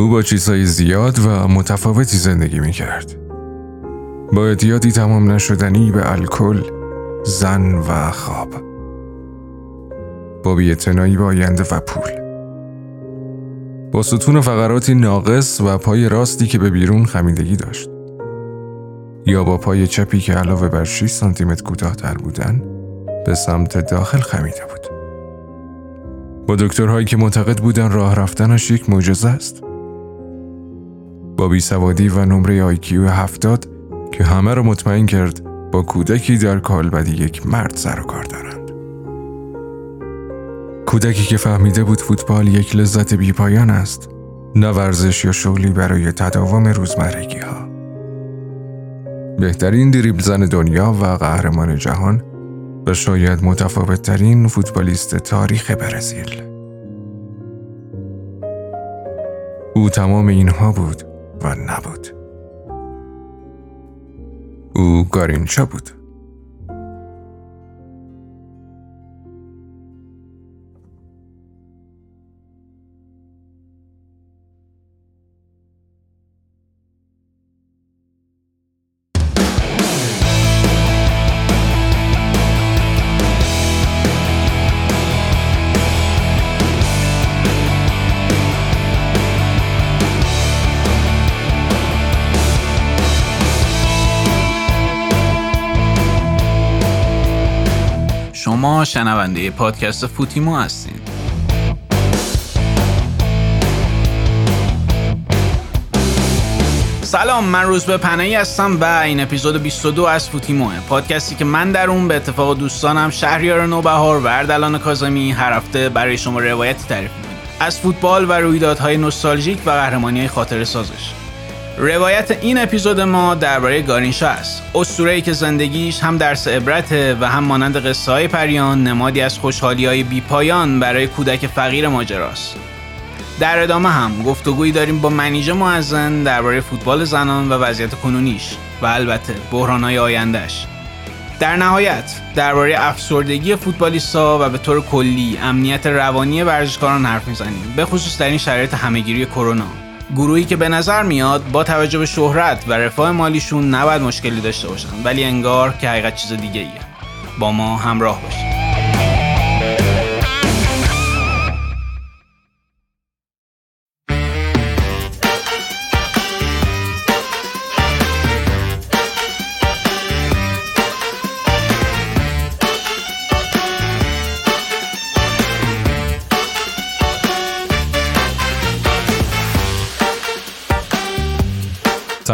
او با چیزهای زیاد و متفاوتی زندگی می کرد. با اعتیادی تمام نشدنی به الکل، زن و خواب. با بیعتنایی با آینده و پول. با ستون فقراتی ناقص و پای راستی که به بیرون خمیدگی داشت. یا با پای چپی که علاوه بر 6 سانتیمتر کوتاهتر بودن به سمت داخل خمیده بود. با دکترهایی که معتقد بودن راه رفتنش یک معجزه است. با بیسوادی و نمره آیکیو هفتاد که همه را مطمئن کرد با کودکی در کالبدی یک مرد سر و کار دارند. کودکی که فهمیده بود فوتبال یک لذت بیپایان است نه ورزش یا شغلی برای تداوم روزمرگی ها. بهترین دریبل زن دنیا و قهرمان جهان و شاید متفاوت ترین فوتبالیست تاریخ برزیل. او تمام اینها بود و نبود. او گارینچا بود. شما شنونده پادکست فوتیمو هستین. سلام من روز به پناهی هستم و این اپیزود 22 از فوتیموه. پادکستی که من در اون به اتفاق دوستانم شهریار نوبهار و اردلان کازمی هر هفته برای شما روایتی تعریف می‌کنیم. از فوتبال و رویدادهای نوستالژیک و قهرمانی خاطر سازش روایت این اپیزود ما درباره گارینشا است. اسطوره‌ای که زندگیش هم درس عبرته و هم مانند قصه های پریان نمادی از خوشحالی های بی پایان برای کودک فقیر ماجراست. در ادامه هم گفتگویی داریم با منیژه معزن درباره فوتبال زنان و وضعیت کنونیش و البته بحرانهای آیندهش در نهایت درباره افسردگی فوتبالیستا و به طور کلی امنیت روانی ورزشکاران حرف می‌زنیم به خصوص در این شرایط همهگیری کرونا. گروهی که به نظر میاد با توجه به شهرت و رفاه مالیشون نباید مشکلی داشته باشن ولی انگار که حقیقت چیز دیگه ایه. با ما همراه باشید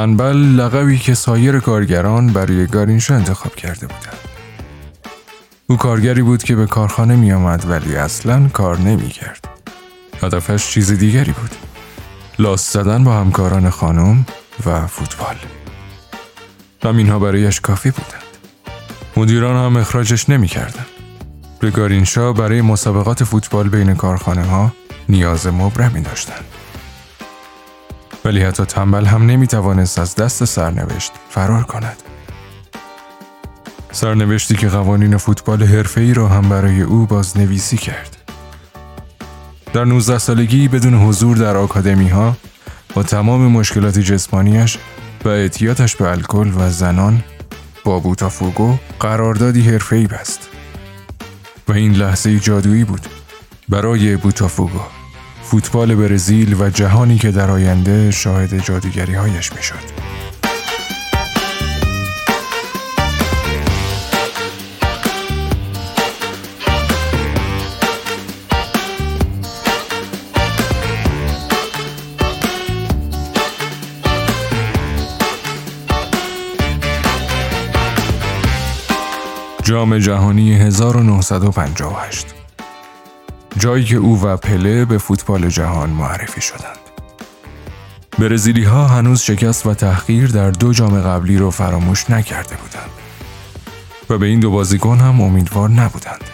تنبل لقبی که سایر کارگران برای گارینشا انتخاب کرده بودند. او کارگری بود که به کارخانه می آمد ولی اصلا کار نمی کرد. هدفش چیز دیگری بود. لاس زدن با همکاران خانم و فوتبال. همینها برایش کافی بودند. مدیران هم اخراجش نمی کردن. به گارینشا برای مسابقات فوتبال بین کارخانه ها نیاز مبرمی داشتند. ولی حتی تنبل هم نمی‌توانست از دست سرنوشت فرار کند. سرنوشتی که قوانین فوتبال حرفه‌ای را هم برای او بازنویسی کرد. در 19 سالگی بدون حضور در آکادمی ها با تمام مشکلات جسمانیش و اعتیادش به الکل و زنان با بوتافوگو قراردادی حرفه‌ای بست. و این لحظه جادویی بود برای بوتافوگو. فوتبال برزیل و جهانی که در آینده شاهد جادوگری هایش می شد. جام جهانی 1958 جایی که او و پله به فوتبال جهان معرفی شدند. برزیلی ها هنوز شکست و تحقیر در دو جام قبلی رو فراموش نکرده بودند و به این دو بازیکن هم امیدوار نبودند.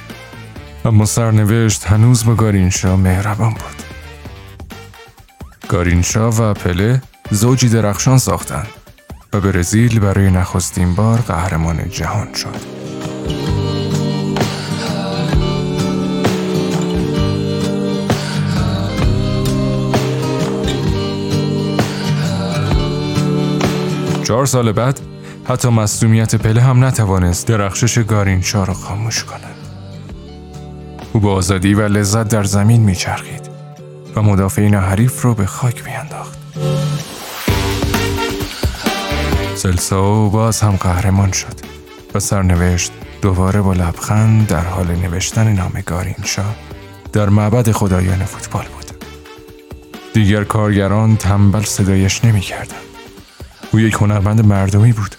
اما سرنوشت هنوز به گارینشا مهربان بود. گارینشا و پله زوجی درخشان ساختند و برزیل برای نخستین بار قهرمان جهان شد. چهار سال بعد حتی مصدومیت پله هم نتوانست درخشش گارینشا را خاموش کند. او با آزادی و لذت در زمین میچرخید و مدافعین حریف را به خاک میانداخت. سلساو باز هم قهرمان شد و سرنوشت دوباره با لبخند در حال نوشتن نام گارینشا در معبد خدایان فوتبال بود. دیگر کارگران تنبل صدایش نمی‌کردند. او یک هنرمند مردمی بود.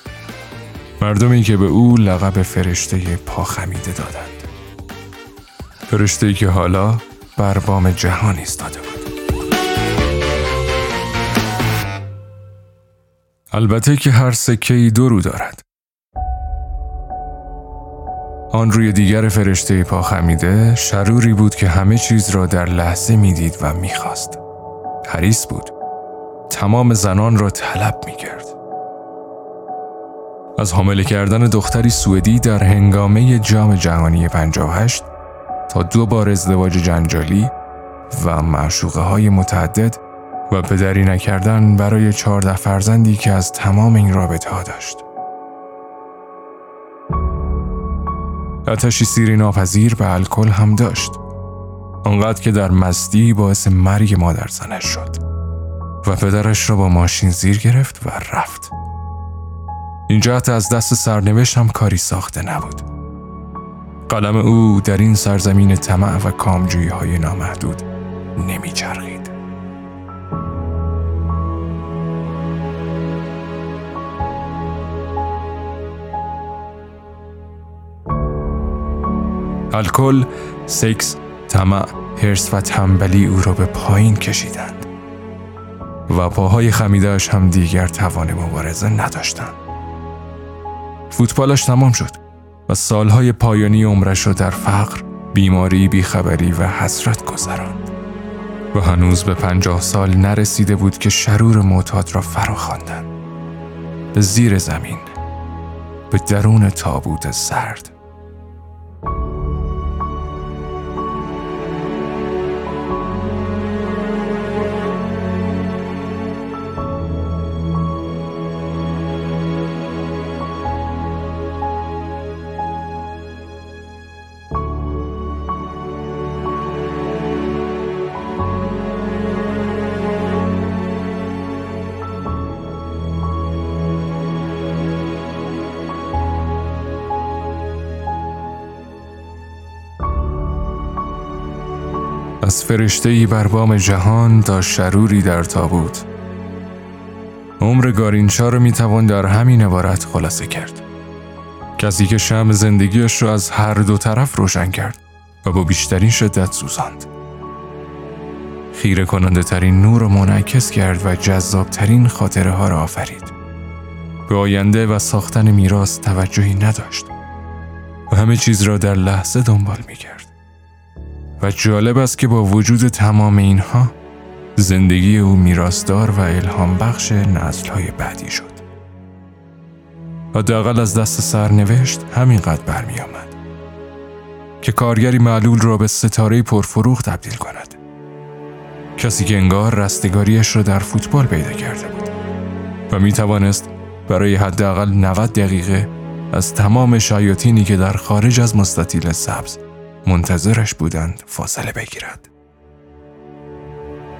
مردمی که به او لقب فرشته پا خمیده دادند. فرشته که حالا بر بام جهان ایستاده بود. البته که هر سکه ای دو رو دارد. آن روی دیگر فرشته پا خمیده شروری بود که همه چیز را در لحظه می‌دید و می‌خواست. حریص بود. تمام زنان را طلب می‌کرد. از حامله کردن دختری سوئدی در هنگامه جام جهانی 58 تا دو بار ازدواج جنجالی و معشوقه های متعدد و پدری نکردن برای چهارده فرزندی که از تمام این رابطه ها داشت. آتشی سیری ناپذیر به الکل هم داشت. آنقدر که در مستی باعث مرگ مادر زنش شد و پدرش را با ماشین زیر گرفت و رفت. این جهت از دست سرنوشت هم کاری ساخته نبود. قلم او در این سرزمین طمع و کامجویی های نامحدود نمیچرخید. الکل، سکس، طمع، هرس و تنبلی او را به پایین کشیدند و پاهای خمیدهش هم دیگر توان مبارزه نداشتند. فوتبالش تمام شد و سالهای پایانی عمرش را در فقر، بیماری، بیخبری و حسرت گذراند. و هنوز به پنجاه سال نرسیده بود که شرور معتاد را فرا خواندند. به زیر زمین، به درون تابوت سرد. از فرشتهی بر بام جهان تا شروری در تابوت. عمر گارینچا رو می‌توان در همین عبارت خلاصه کرد. کسی که شم زندگیش را از هر دو طرف روشن کرد و با بیشترین شدت سوزاند. خیره کننده ترین نور را منعکس کرد و جذاب ترین خاطره ها را آفرید. به آینده و ساختن میراث توجهی نداشت و همه چیز را در لحظه دنبال می کرد. و جالب است که با وجود تمام اینها زندگی او میراثدار و الهام بخش های بعدی شد. حداقل از دست سرنوشت همینقدر برمی آمد. که کارگری معلول را به ستاره پرفروغ تبدیل کند. کسی که انگار رستگاریش را در فوتبال پیدا کرده بود و می توانست برای حداقل 90 دقیقه از تمام شایاطینی که در خارج از مستطیل سبز منتظرش بودند فاصله بگیرد.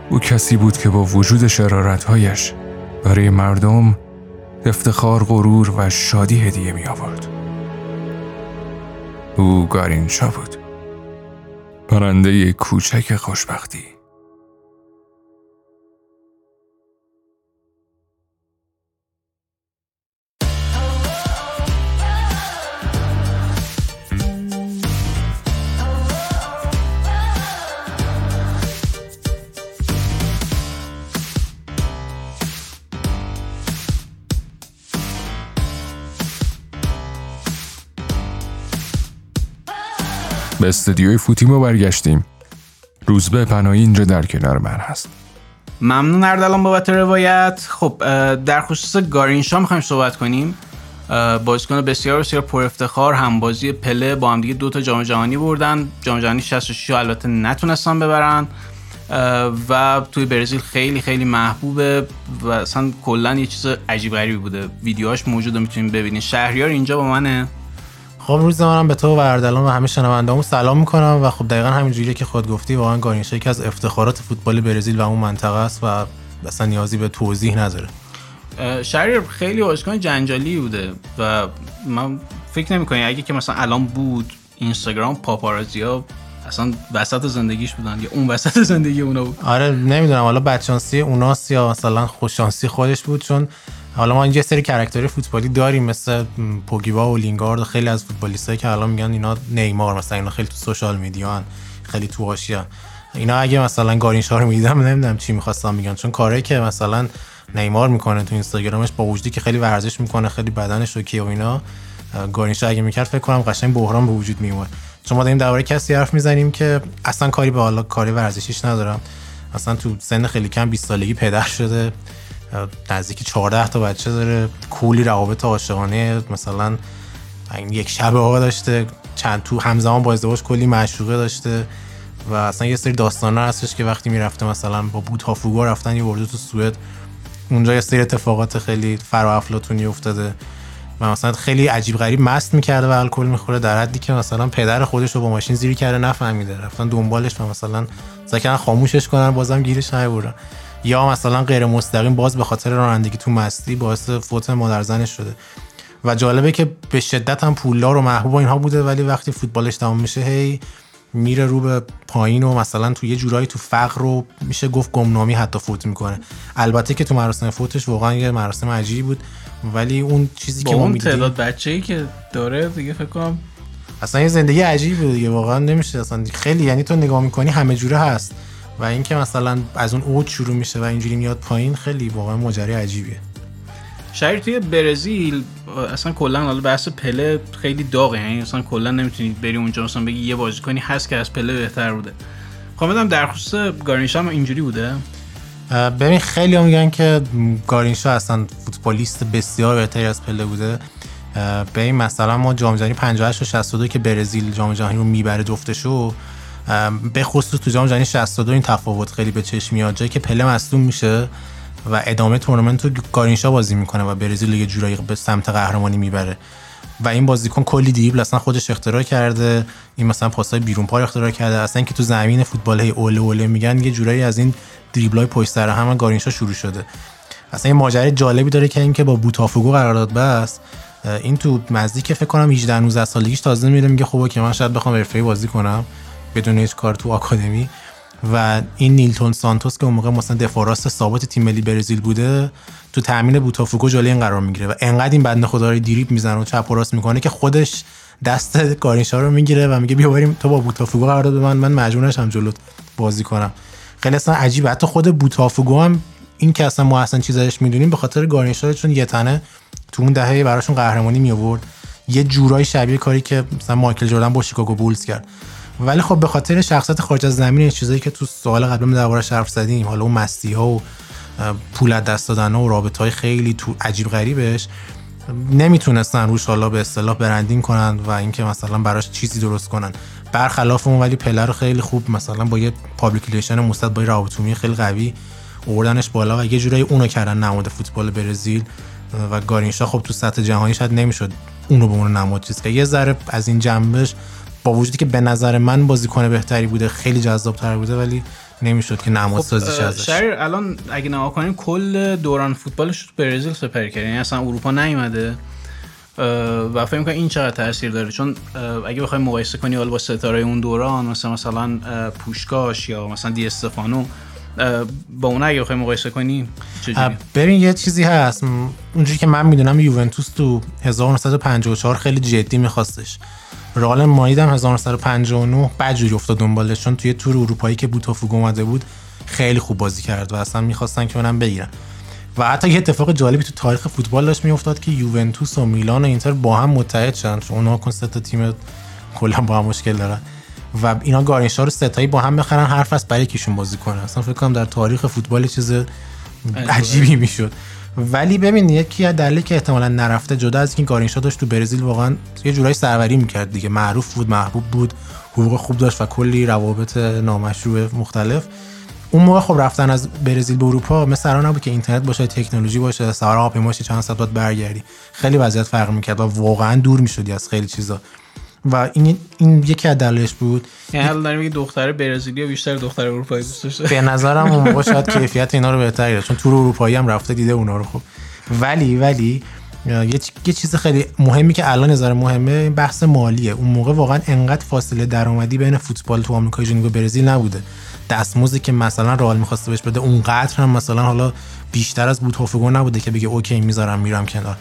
او کسی بود که با وجود شرارتهایش برای مردم افتخار غرور و شادی هدیه می آورد. او گارینشا بود. پرنده کوچک خوشبختی. به استدیوی فوتیمو برگشتیم. روزبه پناهی اینجا در کنار من هست. ممنون اردلان بابت روایت. خب در خصوص گارینشا می‌خوایم صحبت کنیم. بازیکن بسیار بسیار پر افتخار همبازی پله با هم دیگه دو تا جام جهانی بردن. جام جهانی 66 البته نتونستن ببرن. و توی برزیل خیلی خیلی محبوبه و اصلا کلا یه چیز عجیب غریبی بوده. ویدیوهاش موجوده می‌تونید ببینید شهریار اینجا با منه. خب روز منم به تو و اردلان و همه شنوندهامون سلام می‌کنم و خب دقیقا همینجوری که خود گفتی واقعا گارینشا یکی از افتخارات فوتبال برزیل و اون منطقه است و اصلا نیازی به توضیح نداره. شهریار خیلی بازیکن جنجالی بوده و من فکر نمی اگه که مثلا الان بود اینستاگرام پاپارازیا اصلا وسط زندگیش بودن یا اون وسط زندگی اونا بود. آره نمی‌دونم حالا بدشانسی اوناست یا مثلا خوششانسی خودش بود چون حالا ما اینجا سری character ی فوتبالی داریم مثل پوگبا و لینگارد و خیلی از فوتبالیستایی که الان میگن اینا نیمار مثلا اینا خیلی تو social media خیلی تو حاشیه اینا اگه مثلا گارینشا رو می‌دیدم نمی‌دونم چی می‌خواستم میگن چون کاری که مثلا نیمار می‌کنه تو اینستاگرامش با وجودی که خیلی ورزش می‌کنه خیلی بدنش OK و اینا گارینشا اگه می‌کرد فکر کنم قشنگ بحران به وجود میومد چون ما داریم درباره کسی حرف می‌زنیم که اصلا کاری به حالا کاری ورزشیش ندارم. اصلا تو سن خیلی کم 20 سالگی پدر شده. نزدیک 14 تا بچه داره کولی روابط عاشقانه مثلا یک شب ها داشته چند تو همزمان با ازدواج کلی معشوقه داشته و اصلا یه سری داستانا هستش که وقتی می‌رفته مثلا با بوتافوگو رفتن یه ورده تو سوئد اونجا یه سری اتفاقات خیلی فرا افتاده و مثلا خیلی عجیب غریب مست می‌کرده و الکل می‌خوره در حدی که مثلا پدر خودش رو با ماشین زیری کرده نفهمیده رفتن دنبالش و مثلا سکن خاموشش کنن بازم گیرش نیبرن. یا مثلا غیر مستقیم باز به خاطر رانندگی تو مستی باعث فوت مادر زنش شده. و جالبه که به شدت هم پولدار و محبوب اینها بوده ولی وقتی فوتبالش تمام میشه هی میره رو به پایین و مثلا تو یه جورایی تو فقر رو میشه گفت گمنامی حتی فوت می‌کنه. البته که تو مراسم فوتش واقعا یه مراسم عجیبی بود ولی اون چیزی که ما اون تعداد بچه‌ای که داره دیگه فکر کنم اصلا یه زندگی عجیبی دیگه واقعا نمیشه اصلا خیلی یعنی تو نگاه می‌کنی همه جوره هست. و اینکه مثلا از اون اوج شروع میشه و اینجوری میاد پایین خیلی واقعا ماجرای عجیبیه. شهر توی برزیل اصلا کلا حالا بحث پله خیلی داغه یعنی اصلا کلا نمی‌تونید بری اونجا مثلا بگی یه بازیکنی هست که از پله بهتر بوده. خب بدم در خصوص گارینشا هم اینجوری بوده. ببین خیلی هم میگن که گارینشا اصلا فوتبالیست بسیار بهتری از پله بوده. به این مثلا ما جام جهانی 58 و 62 که برزیل جام جهانی رو می‌بره جفتشو به خصوص تو جام جهانی 62 این تفاوت خیلی به چشم میاد جایی که پله مصدوم میشه و ادامه تورنمنت رو گارینشا بازی می‌کنه و برزیل یه جورایی به سمت قهرمانی می‌بره. و این بازیکن کلی دیبل اصلا خودش اختراع کرده این مثلا پاسای بیرون پای اختراع کرده. اصلا که تو زمین فوتبال هی اوله اوله میگن یه جورایی از این دریبلای پشت سر هم گارینشا شروع شده. اصلا یه ماجرای جالبی داره که اینکه با بوتافوگو قرارداد بست. این تو نزدیک فکر کنم 18 19 سالگیش تازه میره میگه خب که من شاید بخوام حرفه‌ای بازی کنم. بدون هیچ کار تو آکادمی. و این نیلتون سانتوس که اون موقع مثلا دفاع راست ثابت تیم ملی برزیل بوده تو تامین بوتافوگو جلوی این قرار می‌گیره و انقدر این بنده خدا رو دیریب می‌زنه و چپ و راست می‌کنه که خودش دست گارینشا رو می‌گیره و میگه بیا بریم تو با بوتافوگو قرار به من من مجبور هم جلو بازی کنم. خیلی اصلا عجیبه. حتی خود بوتافوگو هم این که اصلا ما اصلا چیزایش می‌دونیم به خاطر گارینشا چون یه تنه تو اون دهه براشون قهرمانی می آورد یه جورای شبیه کاری که مثلا مایکل جردن با شیکاگو بولز کرد. ولی خب به خاطر شخصیت خارج از زمین چیزایی که تو سوال قبل دربارش حرف زدیم حالا اون مستی ها و پول دست دادن و رابط های خیلی تو عجیب غریبش نمی‌تونستن روش حالا به اصطلاح برندینگ کنن و اینکه مثلا براش چیزی درست کنن. برخلاف اون ولی پلر رو خیلی خوب مثلا با یه پابلیکیشن مستد با رابطومی خیلی قوی اوردنش بالا و یه جورایی اونو کردن نماد فوتبال برزیل و گارینشا خب تو سطح جهانی شاید نمی‌شد اونو به اون نماد چیز که یه ذره از این جنبش با وجودی که به نظر من بازیکن بهتری بوده خیلی جذاب تر بوده ولی نمی‌شد که نماد خب سازیش ازش. شهر الان اگه نگاه کنیم کل دوران فوتبالش تو برزیل سپری کرد. یعنی اصلا اروپا نیومده. و فکر کنم این چقدر تاثیر داره. چون اگه بخوای مقایسه کنی با ستاره اون دوران مثلا مثلا پوشکاش یا مثلا دی استفانو با اون اگه بخوای مقایسه کنی ببین یه چیزی هست. اونجوری که من می‌دونم یوونتوس تو 1954 خیلی جدی میخواستش. رئال مادرید هم 1959 بدجوری افتاد دنبالش چون توی تور اروپایی که بوتافوگو اومده بود خیلی خوب بازی کرد و اصلا می‌خواستن که منم بگیرن. و حتی یه اتفاق جالبی تو تاریخ فوتبال داشت میافتاد که یوونتوس و میلان و اینتر با هم متحد شدن. چون اونها کن تا تیم کلا با هم مشکل دارن. و اینا گارینشا رو ستایی با هم بخرن حرف از برای کیشون بازی کنه اصلا فکر کنم در تاریخ فوتبال چیز عجیبی می‌شد. ولی ببین یکی از دلیلی که احتمالا نرفته جدا از اینکه گارینشا داشت تو برزیل واقعا یه جورایی سروری می‌کرد دیگه. معروف بود محبوب بود حقوق خوب داشت و کلی روابط نامشروع مختلف. اون موقع خب رفتن از برزیل به اروپا مثل الان نبود که اینترنت باشه تکنولوژی باشه سوار هواپیماشی چند ساعت بعد برگردی. خیلی وضعیت فرق می‌کرد و واقعا دور می‌شدی از خیلی چیزا. و این این یکی از دلایلش بود. یعنی الان داریم میگی دختر برزیلی بیشتر دختر اروپایی دوست داشته. به نظرم اون موقع شاید کیفیت اینا رو بهتر گرفت چون تور اروپایی هم رفته دیده اونا رو. خب ولی ولی یه چیز خیلی مهمی که الان نظر مهمه این بحث مالیه. اون موقع واقعا انقدر فاصله درآمدی بین فوتبال تو آمریکای جنوبی و برزیل نبوده. دستمزدی که مثلا رئال می‌خواسته بهش بده اونقدر هم مثلا حالا بیشتر از بوتوفگو نبوده که بگه اوکی می‌ذارم میرم کنار.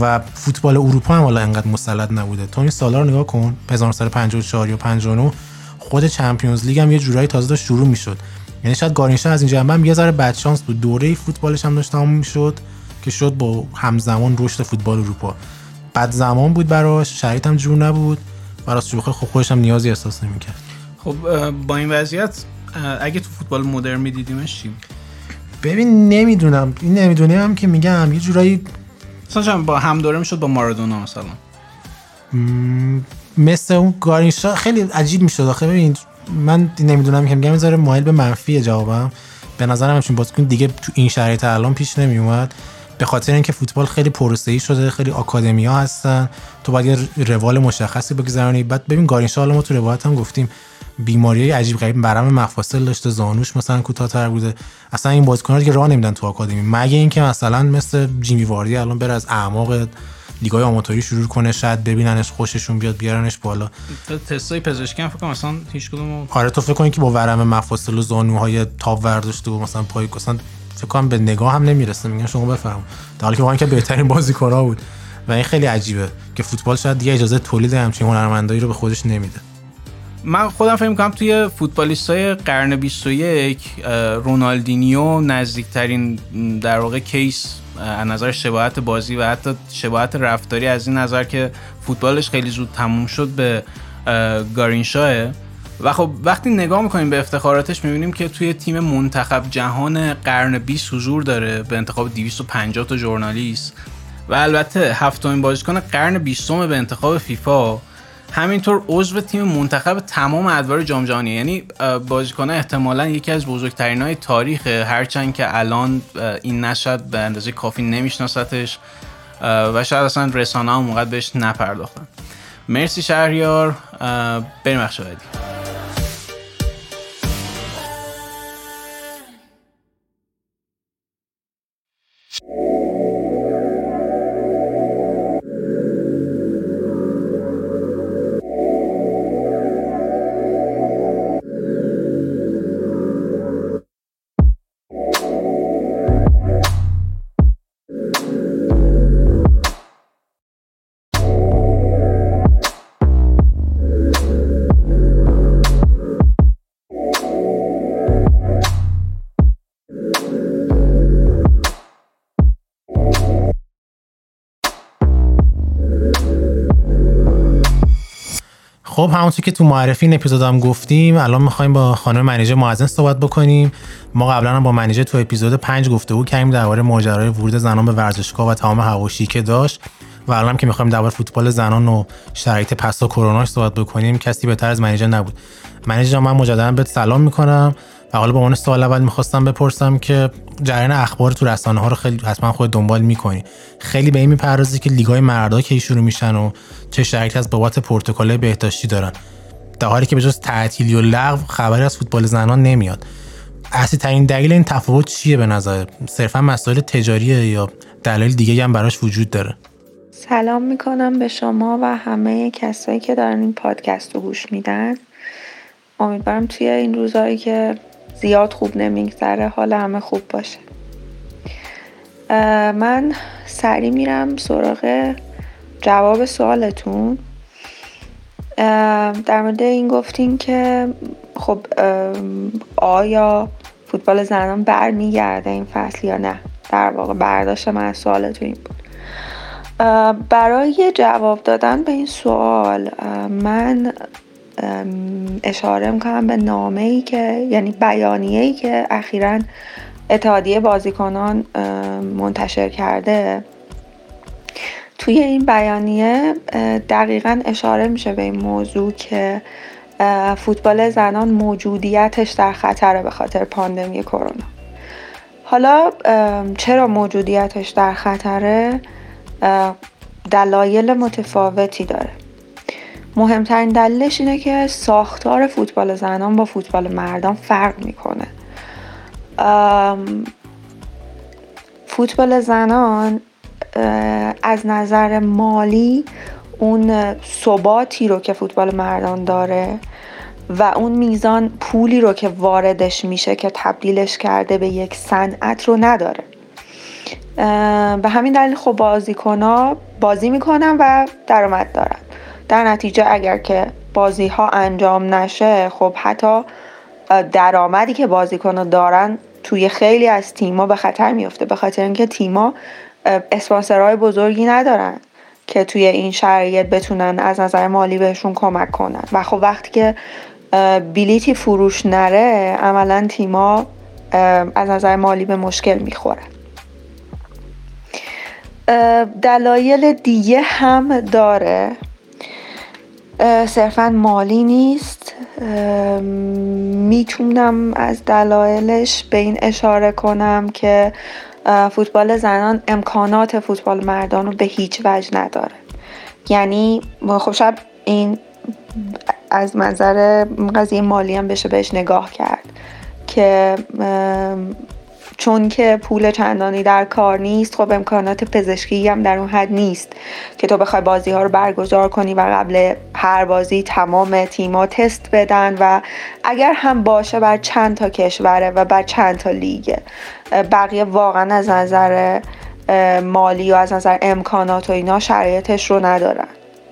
و فوتبال اروپا هم حالا انقدر مسلط نبوده. تو این سالا رو نگاه کن 1954 یا 59 خود چمپیونز لیگ هم یه جورایی تازه داشت شروع می‌شد. یعنی شاید گارینشا از این جنبه هم یه ذره بدشانس بود. دوره فوتبالش هم داشت تموم می‌شد که شد با همزمان رشد فوتبال اروپا. بعد زمان بود براش شرایط هم جور نبود. براش شوخه خب خودش هم نیازی احساس نمی‌کرد. خب با این وضعیت اگه تو فوتبال مدرن میدیدیمش چی؟ ببین نمی‌دونم. این نمی‌دونم که میگم یه جورایی مثلا با هم دوره می‌شد با مارادونا مثلا. مثل اون گارینشا خیلی عجیب می‌شد. آخه ببین من نمی‌دونم که میگم می‌ذاره مایل به منفی جوابم. به نظرم همچین بازیکن دیگه تو این شرایط الان پیش نمیومد به خاطر اینکه فوتبال خیلی پروسه‌ای شده خیلی آکادمیا هستن. تو باید یه روال مشخصی بگذرونی. بعد ببین گارینشا حالا ما تو روایت هم گفتیم بیماری عجیب غریب برم مفاصل داشته زانوش مثلا کوتاه‌تر بوده. اصلا این بازیکن‌ها که راه نمیدن تو آکادمی. مگه اینکه مثلا مثل جیمی واردی الان بره از اعماق لیگای آماتوری شروع کنه شاید ببیننش خوششون بیاد بیارنش بالا. تستای پزشکی هم فکر کنم مثلا هیچ کدوم آره تو فکر کنی که با ورم مفاصل و زانوهای تاب ورداشته و مثلا پای مثلا فکر کنم به نگاه هم نمی‌رسه. میگن شما بفهم در حالی که واقعا که بهترین بازیکن‌ها بود. و این خیلی عجیبه که فوتبال شاید دیگه اجازه تولید همچین هنرمندایی رو به خودش نمیده. من خودم فکر می‌کنم توی فوتبالیست های قرن 21 رونالدینیو نزدیکترین در واقع کیس از نظر شباهت بازی و حتی شباهت رفتاری از این نظر که فوتبالش خیلی زود تموم شد به گارینشاه. و خب وقتی نگاه می‌کنیم به افتخاراتش می‌بینیم که توی تیم منتخب جهان قرن 20 حضور داره به انتخاب 250 تا ژورنالیست. و البته هفتمین بازیکن قرن 20 به انتخاب فیفا همینطور عضو تیم منتخب تمام ادوار جام جهانی. یعنی بازیکن احتمالا یکی از بزرگترین های تاریخ هرچند که الان این نشد به اندازه کافی نمیشناستش و شاید اصلا رسانه هم موقع بهش نپرداختن. مرسی شهریار. بریم بخش خب همونطور که تو معرفی این اپیزود هم گفتیم الان می‌خوایم با خانم منیجر معزن صحبت بکنیم. ما قبلا هم با منیجر تو اپیزود 5 گفته بود کردیم درباره ماجرای ورود زنان به ورزشگاه و تمام حواشی که داشت. و الان که می‌خوایم درباره فوتبال زنان و شرایط پسا کروناش صحبت بکنیم کسی بهتر از منیجر نبود. منیجر من مجددا بهت سلام می‌کنم. و حالا با عنوان سوال اول می‌خواستم بپرسم که جریان اخبار تو رسانه ها رو خیلی حتما خود دنبال می‌کنی. خیلی به این می‌پردازی که لیگای مردا کی شروع میشن و چه شرایطی از بابت پرتکل بهداشتی دارن. در حالی که به جز تعطیلی و لغو خبری از فوتبال زنان نمیاد. اصلی ترین دلیل این تفاوت چیه به نظر؟ صرفا مسائل تجاریه یا دلایل دیگه هم براش وجود داره؟ سلام می‌کنم به شما و همه کسایی که دارن این پادکست رو گوش میدن. امیدوارم توی این روزهایی که زیاد خوب نمیگذره حال همه خوب باشه. من سریع میرم سراغ جواب سوالتون. در مورد این گفتین که خب آیا فوتبال زنان برمیگرده این فصل یا نه؟ در واقع برداشت من از سوالتون این بود. برای جواب دادن به این سوال من اشاره می‌کنم به نامه ای که یعنی بیانیه ای که اخیرا اتحادیه بازیکنان منتشر کرده. توی این بیانیه دقیقا اشاره میشه به این موضوع که فوتبال زنان موجودیتش در خطره به خاطر پاندمی کرونا. حالا چرا موجودیتش در خطره؟ دلایل متفاوتی داره. مهمترین دلیلش اینه که ساختار فوتبال زنان با فوتبال مردان فرق می‌کنه. فوتبال زنان از نظر مالی اون ثباتی رو که فوتبال مردان داره و اون میزان پولی رو که واردش میشه که تبدیلش کرده به یک صنعت رو نداره. به همین دلیل خب بازیکن بازی می‌کنن و درآمد دارن. در نتیجه اگر که بازی ها انجام نشه خب حتی درآمدی که بازیکن دارن توی خیلی از تیما به خطر میفته به خاطر اینکه تیما اسپانسرهای بزرگی ندارن که توی این شرایط بتونن از نظر مالی بهشون کمک کنن. و خب وقتی که بیلیتی فروش نره عملا تیما از نظر مالی به مشکل می‌خوره. دلایل دیگه هم داره. صرفا مالی نیست. می‌تونم از دلایلش به این اشاره کنم که فوتبال زنان امکانات فوتبال مردان رو به هیچ وجه نداره. یعنی خب شب این از منظر قضیه مالی هم بشه بهش نگاه کرد که چون که پول چندانی در کار نیست خب امکانات پزشکی هم در اون حد نیست که تو بخوای بازی ها رو برگزار کنی و قبل هر بازی تمام تیما تست بدن و اگر هم باشه بر چند تا کشوره و بر چند تا لیگه بقیه واقعا از نظر مالی و از نظر امکانات و اینا شرایطش رو ندارن.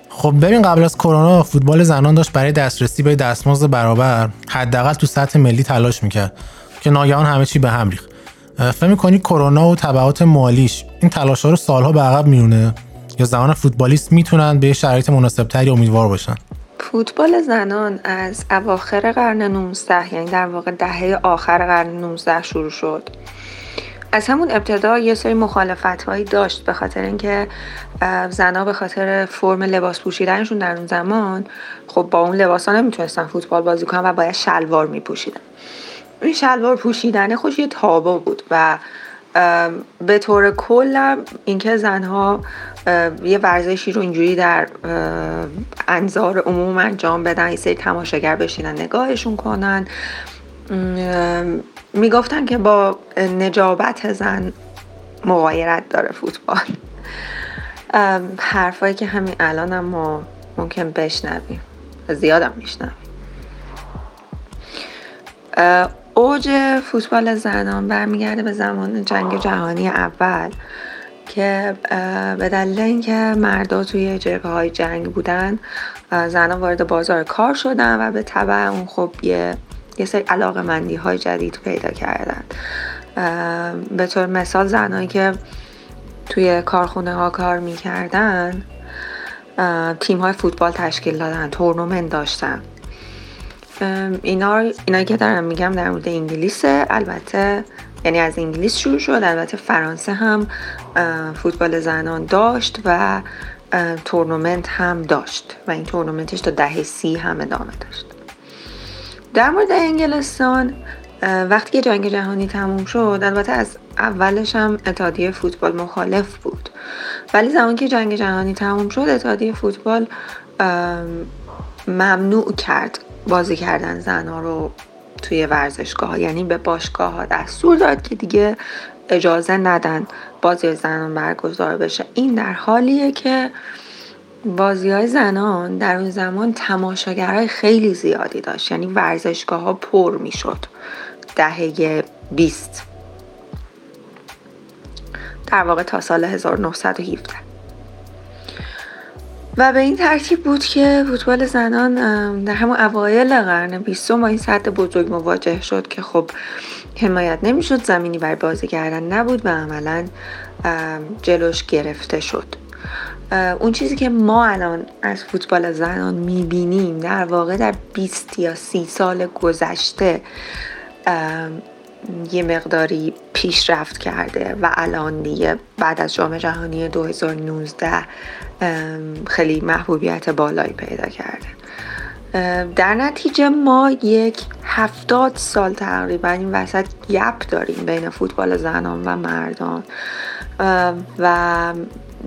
خب ببین قبل از کرونا فوتبال زنان داشت برای دسترسی به دستمزد برابر حداقل تو سطح ملی تلاش می‌کرد که ناگهان همه چی به هم ریخت. فکر می‌کنی کرونا و تبعات مالیش این تلاش ها رو سالها به عقب میونه یا زمان فوتبالیست می‌تونن به شرایط مناسبتری امیدوار باشن؟ فوتبال زنان از اواخر قرن 19 یعنی در واقع دهه آخر قرن 19 شروع شد. از همون ابتدا یه سری مخالفت هایی داشت به خاطر اینکه زنها به خاطر فرم لباس پوشیدنشون در اون زمان خب با اون لباس ها نمی‌تونستن فوتبال بازی کنن و باید شلوار میپوشیدن. این شلوار پوشیدن خوش یه تابو بود و به طور کل اینکه زنها یه ورزشی رو اینجوری در انظار عموم انجام بدن یه سری تماشاگر بشینن نگاهشون کنن می‌گفتن که با نجابت زن مغایرت داره فوتبال. حرفایی که همین الان هم ما ممکن بشنویم زیادم میشنویم. اوج فوتبال زنان برمیگرده به زمان جنگ جهانی اول که به دلیل اینکه مردا توی جبهه های جنگ بودن زنان وارد بازار کار شدن و به طبع اون خب یه یه سری علاقه مندی های جدید پیدا کردن. به طور مثال زنهایی که توی کارخونه ها کار می‌کردن تیم های فوتبال تشکیل دادن تورنمنت داشتن. اینا اینا که دارم میگم در مورد انگلیسه. البته یعنی از انگلیس شروع شد البته فرانسه هم فوتبال زنان داشت و تورنمنت هم داشت و این تورنمنتش تا دهه سی هم ادامه داشت. در مورد انگلستان وقتی که جنگ جهانی تموم شد البته از اولش هم اتحادیه فوتبال مخالف بود. ولی زمان که جنگ جهانی تموم شد اتحادیه فوتبال ممنوع کرد بازی کردن زنها رو توی ورزشگاه یعنی به باشگاه ها دستور داد که دیگه اجازه ندن بازی زنان برگزار بشه. این در حالیه که بازی های زنان در اون زمان تماشاگرهای خیلی زیادی داشت. یعنی ورزشگاه ها پر می شد دهه 20 در واقع تا سال 1917 و به این ترتیب بود که فوتبال زنان در همون اوایل قرن بیستم با این سطح بزرگ مواجه شد که خب حمایت نمی‌شد زمینی بر بازی کردن نبود و عملا جلوش گرفته شد. اون چیزی که ما الان از فوتبال زنان می‌بینیم در واقع در 20 یا 30 سال گذشته یه مقداری پیشرفت کرده و الان دیگه بعد از جام جهانی 2019 خیلی محبوبیت بالایی پیدا کرده. در نتیجه ما یک هفتاد سال تقریبا این وسط گپ داریم بین فوتبال زنان و مردان. و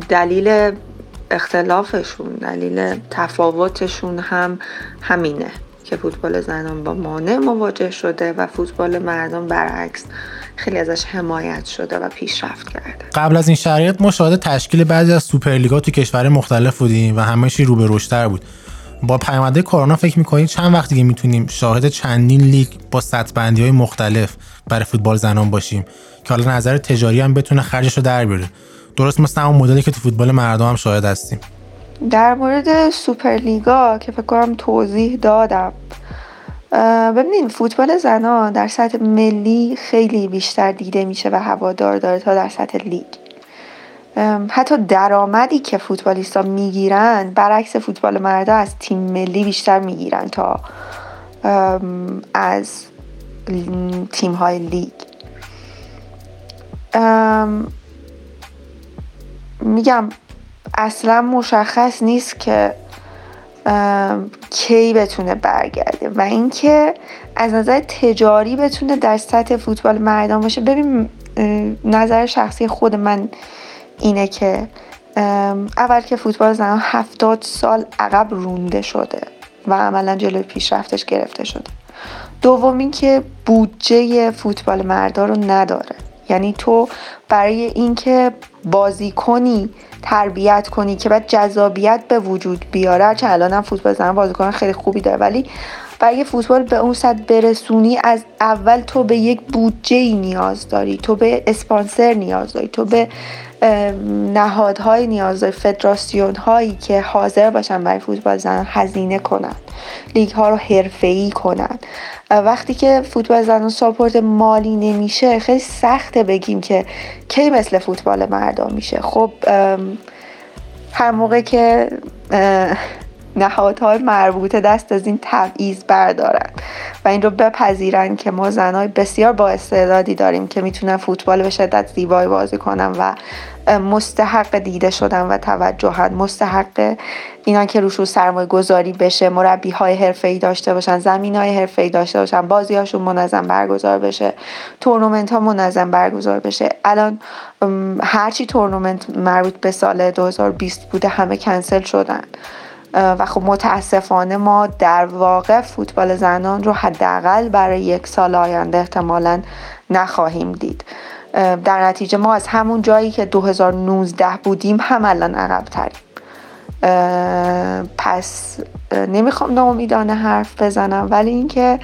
دلیل اختلافشون دلیل تفاوتشون هم همینه. که فوتبال زنان با مانع مواجه شده و فوتبال مردان برعکس خیلی ازش حمایت شده و پیشرفت کرده. قبل از این شرایط ما شاهد تشکیل بعضی از سوپرلیگا تو کشور مختلف بودیم و همه چی رو به رشدتر بود. با پیامده کرونا فکر می‌کنید چند وقت دیگه می‌تونیم شاهد چندین لیگ با سطبندی های مختلف برای فوتبال زنان باشیم که حالا نظر تجاری هم بتونه خرجش رو در بیاره؟ درست مثل همون مدلی که تو فوتبال مردم هم شاهد هستیم. در مورد سوپرلیگا که فکر کنم توضیح دادم. ببینید فوتبال زنان در سطح ملی خیلی بیشتر دیده میشه و هوادار داره تا در سطح لیگ. حتی درآمدی که فوتبالیستا می‌گیرن برعکس فوتبال مردا از تیم ملی بیشتر می‌گیرن تا از تیم های لیگ میگم اصلا مشخص نیست که کی بتونه برگرده و اینکه از نظر تجاری بتونه در سطح فوتبال مردان باشه. ببین نظر شخصی خود من اینه که اول که فوتبال زنان هفتاد سال عقب رونده شده و عملا جلوی پیشرفتش گرفته شده. دوم که بودجه فوتبال مردا رو نداره. یعنی تو برای اینکه بازی کنی تربیت کنی که بعد جذابیت به وجود بیاره. چه هم فوتبال زنان بازیکن خیلی خوبی داره ولی برای فوتبال به اون سطح برسونی از اول تو به یک بودجه نیاز داری تو به اسپانسر نیاز داری تو به نهادهای نیاز داری فدراسیون هایی که حاضر باشن برای فوتبال زنان هزینه کنن. لیگ ها رو حرفه‌ای کنن. وقتی که فوتبال زنان ساپورت مالی نمیشه خیلی سخته بگیم که کی مثل فوتبال مردان میشه. خب هر موقع که نهادهای مربوطه دست از این تبعیض بردارن و این رو بپذیرن که ما زنهای بسیار با استعدادی داریم که می‌تونن فوتبال به شدت زیبایی بازی کنن و مستحق دیده شدن و توجهن مستحق اینا که روش رو سرمایه گذاری بشه مربی های حرفه ای داشته باشن زمین های حرفه ای داشته باشن بازی هاشون منظم برگزار بشه تورنمنت ها منظم برگزار بشه. الان هرچی تورنمنت مربوط به سال 2020 بوده همه کنسل شدن. و خب متاسفانه ما در واقع فوتبال زنان رو حداقل برای یک سال آینده احتمالا نخواهیم دید. در نتیجه ما از همون جایی که 2019 بودیم هم الان عقب تریم پس نمی‌خوام ناامیدانه حرف بزنم ولی اینکه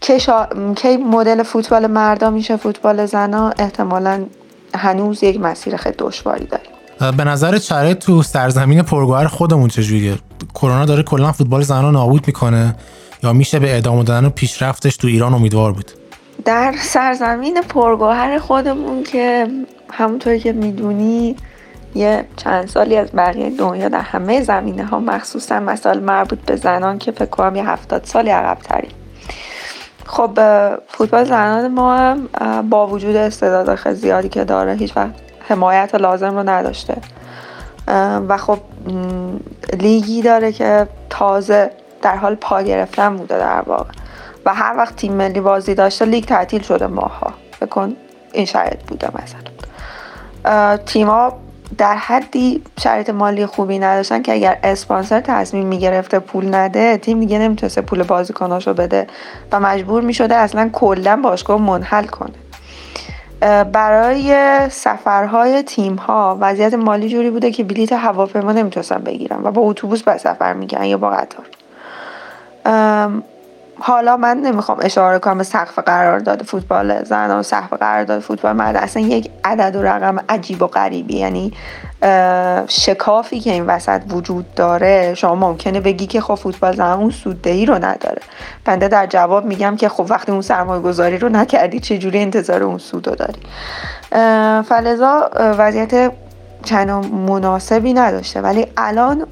کی مدل فوتبال مردا میشه فوتبال زنا احتمالا هنوز یک مسیر خیلی دشواری داریم. به نظر شرایط تو سرزمین پرگوهر خودمون چجوریه؟ کرونا داره کلا فوتبال زنان نابود می‌کنه یا میشه به ادامه دادن و پیشرفتش تو ایران امیدوار بود؟ در سرزمین پرگوهر خودمون که همونطوری که می‌دونی یه چند سالی از بقیه دنیا در همه زمینه ها مخصوصا مسائل مربوط به زنان که فکر کنم یه هفتاد سالی عقب تریم خب فوتبال زنان ما هم با وجود استعداد خیلی زیادی که داره هیچ وقت حمایت لازم رو نداشته. و خب لیگی داره که تازه در حال پا گرفتن بوده در واقع. و هر وقت تیم ملی بازی داشته لیگ تعطیل شده ماها. بکن این شرایط بوده مثلا تیما در حدی شرایط مالی خوبی نداشتن که اگر اسپانسر تصمیم می‌گرفته پول نده تیم دیگه نمی‌تونسته پول بازیکناشو بده و مجبور می‌شده اصلا کلا باشگاه منحل کنه. برای سفرهای تیم ها وضعیت مالی جوری بوده که بلیت هواپیما نمی‌تونستن بگیرن و با اتوبوس به سفر میگن یا با قطار. حالا من نمی‌خوام اشاره کنم به سقف قرارداد فوتبال زن و سقف قرارداد فوتبال. مرد اصلا یک عدد و رقم عجیب و غریبی یعنی شکافی که این وسط وجود داره شما ممکنه بگی که خب فوتبال زن اون سوددهی رو نداره. بنده در جواب میگم که خب وقتی اون سرمایه گذاری رو نکردی چجوری انتظار اون سود رو داری فلزا وضعیت چند مناسبی نداشته. ولی الان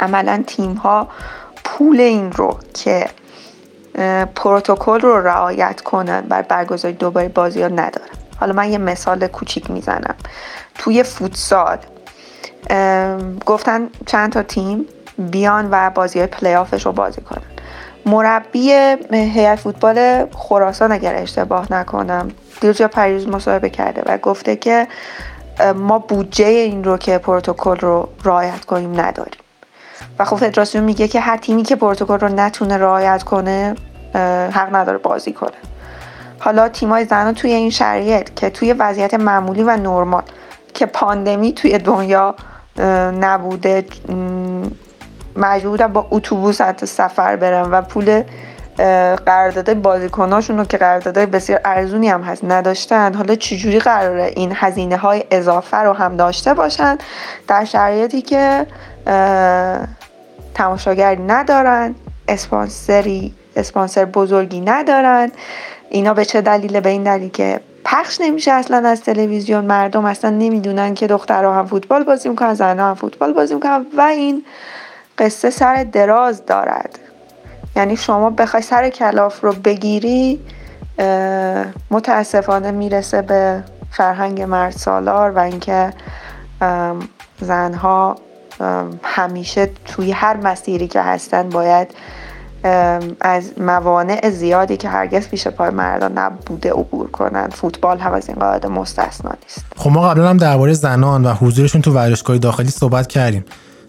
عملا تیم ها پول این رو که پروتکل رو رعایت کنن بر برگزاری دوباره بازی ها ندارن حالا من یه مثال کوچیک می‌زنم. توی فوتسال گفتن چند تا تیم بیان و بازی های پلی آفش رو بازی کنن. مربی هیئت فوتبال خراسان اگر اشتباه نکنم دیروز یا پریز مصاحبه کرده و گفته که ما بودجه این رو که پروتکل رو رعایت کنیم نداریم. خب فدراسیون میگه که هر تیمی که پروتکل رو نتونه رعایت کنه حق نداره بازی کنه. حالا تیمای زنان توی این شرایط که توی وضعیت معمولی و نرمال که پاندمی توی دنیا نبوده مجبورن با اتوبوس حتی سفر برن و پول قرارداد بازیکناشون رو که قراردادهای بسیار ارزونی هم هست نداشتن حالا چجوری قراره این هزینه های اضافه رو هم داشته باشن؟ در شرایطی که تماشاگری ندارن اسپانسری اسپانسر بزرگی ندارن. اینا به چه دلیل به این دلیل که پخش نمیشه اصلا از تلویزیون. مردم اصلا نمی‌دونن که دخترها هم فوتبال بازی می‌کنن زنها هم فوتبال بازی می‌کنن و این قصه سر دراز دارد. یعنی شما بخوای سر کلاف رو بگیری متاسفانه می‌رسه به فرهنگ مرد سالار و اینکه زنها همیشه توی هر مسیری که هستن باید از موانع زیادی که هرگز پیش پای مردان نبوده عبور کنن. فوتبال هم از این قاعده مستثنا نیست. خب ما قبلا هم درباره زنان و حضورشون تو ورزشگاه داخلی صحبت کردیم.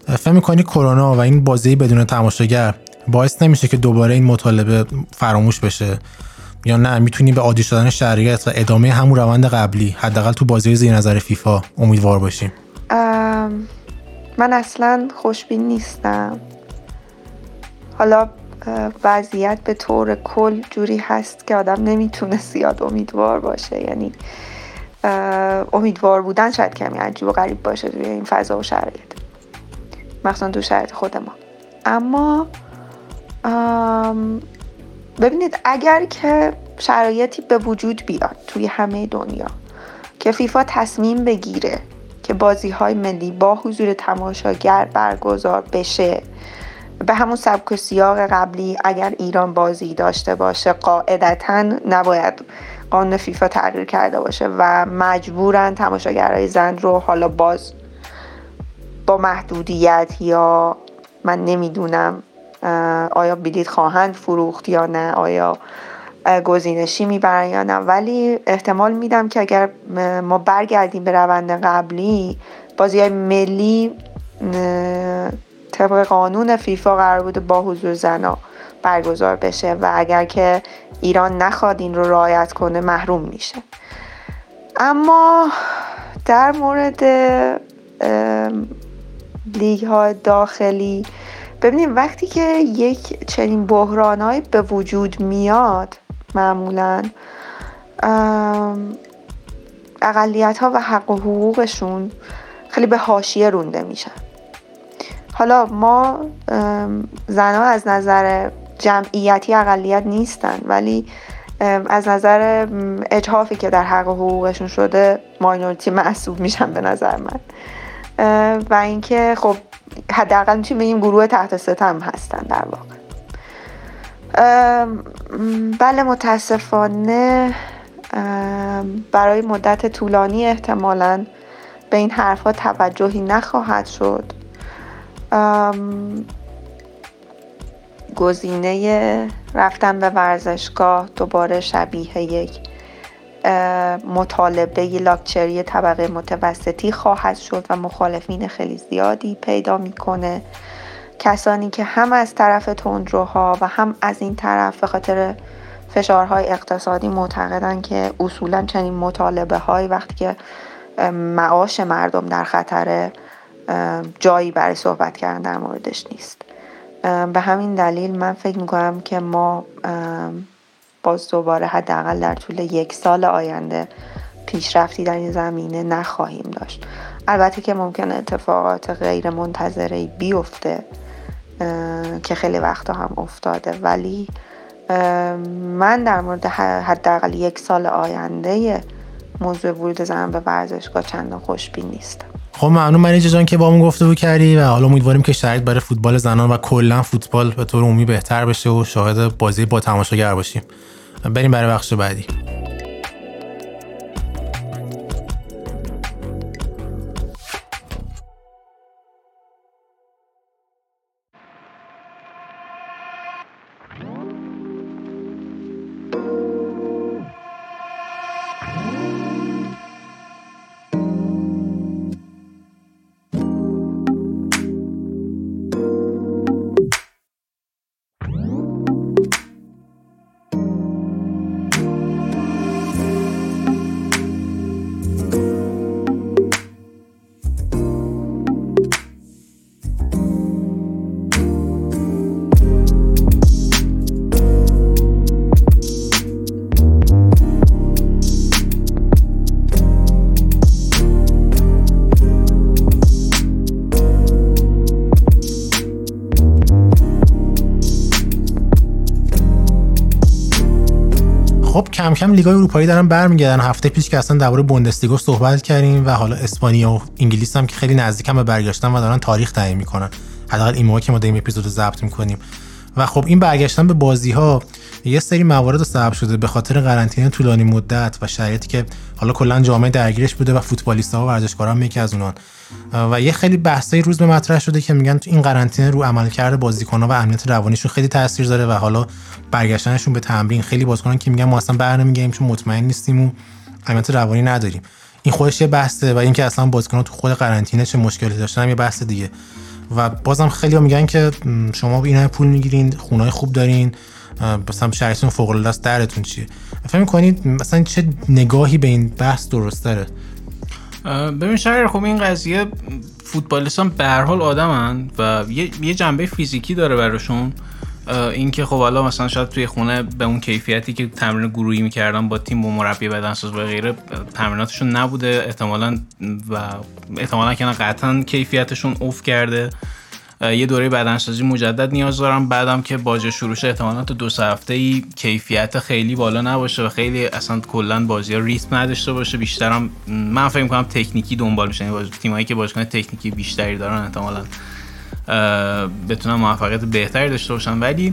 فکر می‌کنی کرونا و این بازی بدون تماشاگر باعث نمیشه که دوباره این مطالبه فراموش بشه؟ یا نه می‌تونی به عادی شدن شرایط و ادامه همون روند قبلی حداقل تو بازی زیر نظر فیفا امیدوار باشیم؟ من اصلا خوشبین نیستم. حالا وضعیت به طور کل جوری هست که آدم نمی‌تونه زیاد امیدوار باشه. یعنی امیدوار بودن شاید کمی عجیب و غریب باشه توی این فضا و شرایط. مخصوصا تو شرایط خود ما. اما ببینید اگر که شرایطی به وجود بیاد توی همه دنیا که فیفا تصمیم بگیره که بازی های ملی با حضور تماشاگر برگزار بشه. به همون سبک و سیاق قبلی اگر ایران بازی داشته باشه قاعدتا نباید قانون فیفا تغییر کرده باشه و مجبورن تماشاگرهای زن رو حالا باز با محدودیت یا من نمی‌دونم آیا بلیت خواهند فروخت یا نه آیا گزینشی می‌برن یا نه. ولی احتمال میدم که اگر ما برگردیم به روند قبلی بازی های ملی طبق قانون فیفا قرار بوده با حضور زنا برگزار بشه و اگر که ایران نخواد این رو رعایت کنه محروم میشه. اما در مورد لیگ های داخلی ببینیم وقتی که یک چنین بحرانهایی به وجود میاد معمولا. اقلیت ها و حق و حقوقشون خیلی به حاشیه رونده میشن. حالا ما زنها از نظر جمعیتی اقلیت نیستن ولی از نظر اجحافی که در حق و حقوقشون شده ماینورتی محسوب میشن به نظر من. و اینکه خب حداقل می‌تونیم بگیم گروه تحت ستم هستن در واقع. بله متاسفانه برای مدت طولانی احتمالا به این حرفها توجهی نخواهد شد. گزینه رفتن به ورزشگاه دوباره شبیه یک مطالبه لاکچری طبقه متوسطی خواهد شد و مخالفین خیلی زیادی پیدا می‌کنه. کسانی که هم از طرف تندروها و هم از این طرف به خاطر فشارهای اقتصادی معتقدن که اصولا چنین مطالبه های وقتی که معاش مردم در خطر جایی برای صحبت کردن در موردش نیست. به همین دلیل من فکر می‌کنم که ما باز دوباره حداقل در طول یک سال آینده پیشرفتی در این زمینه نخواهیم داشت. البته که ممکن اتفاقات غیر منتظره بیفته. که خیلی وقتا هم افتاده. ولی من در مورد حداقل یک سال آینده موضوع ورود زن به ورزشگاه چندان خوشبین نیستم خب ممنون من جان که گفته گفتگو کردی و حالا امیدواریم که شرایط برای فوتبال زنان و کلا فوتبال به طور عمومی بهتر بشه و شاهد بازی با تماشاگر باشیم. بریم برای بخش بعدی. کم لیگای اروپایی دارن برمیگردن. هفته پیش که اصلا درباره بوندسلیگا صحبت کردیم و حالا اسپانیا و انگلیس هم که خیلی نزدیکم به برگشتن و دارن تاریخ تعیین می‌کنن. حداقل این موقع که ما داریم اپیزود ضبط می‌کنیم. و خب این برگشتن به بازی ها یه سری موارد سبب شده به خاطر قرنطینه طولانی مدت و شرایطی که حالا کلا جامعه درگیرش بوده و فوتبالیست‌ها و ورزشکارا هم یکی از اونان. و یه خیلی بحثای روز به مطرح شده که میگن تو این قرنطینه رو عملکرد بازیکن‌ها و امنیت روانیشون خیلی تاثیر داره و حالا برگشتنشون به تمرین. خیلی بازیکنان که میگن ما اصلا برنمیگیم چون مطمئن نیستیم و امنیت روانی نداریم. این خودش یه بحثه و اینکه اصلا بازیکن‌ها تو خود قرنطینه چه مشکلی داشتن یه بحث دیگه. و بازم خیلی میگن که شما این پول می‌گیرین خونای خوب دارین مثلا شرایطتون فوق العاده است درتون چیه؟ فکر می‌کنید مثلا چه نگاهی به این بحث درست داره؟ ببین شهر خب این قضیه فوتبالیستان به هر حال آدمن و یه, جنبه فیزیکی داره براشون. اینکه خب حالا مثلا شاید توی خونه به اون کیفیتی که تمرین گروهی می‌کردن با تیم با مربی بدنساز و غیره تمریناتشون نبوده. احتمالا و احتمالا که قطعا کیفیتشون اوف کرده. یه دوره بدنسازی مجدد نیاز دارم. بعدم که باجه شروع شه احتمالا تا دو سه هفته ای کیفیت خیلی بالا نباشه و خیلی اصلا کلا بازی ها ریتم نداشته باشه. بیشترم من فکر کنم تکنیکی دنبال میشن یعنی تیمایی که بازیکن تکنیکی بیشتری دارن احتمالا بتونن موفقیت بهتری داشته باشن. ولی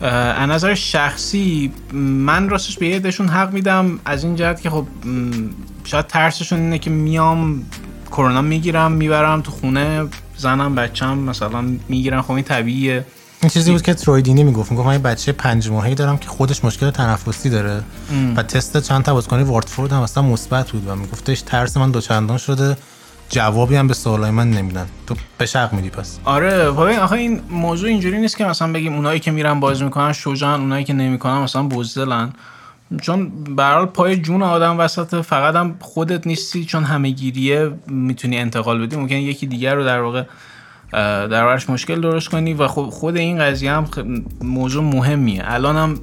از نظر شخصی من راستش به یه حق میدم. از این جهت که خب شاید ترسشون اینه که میام کرونا می‌گیرم می‌برم تو خونه زنم بچم مثلا می‌گیرن. خب این طبیعیه. این چیزی بود که ترویدینی می‌گفت می‌گفت من بچه پنج ماهی دارم که خودش مشکل تنفسی داره. ام. و تست چند تا بازیکن وارتفورد هم اصلا مثبت بود و میگفتش ترس من دوچندان شده. جوابی هم به سوالای من نمیدن. تو به شق میدی پس. آره ببین آخه این موضوع اینجوری نیست که مثلا بگیم اونایی که میرن بازی می‌کنن شجاعن اونایی که نمی‌کنن مثلا بزدلن. چون برحال پای جون آدم وسط فقط هم خودت نیستی چون همه گیریه می‌تونی انتقال بدی. ممکن یکی دیگر رو در واقع در ورش مشکل درست کنی و خب خود این قضیه هم موضوع مهمیه. الان هم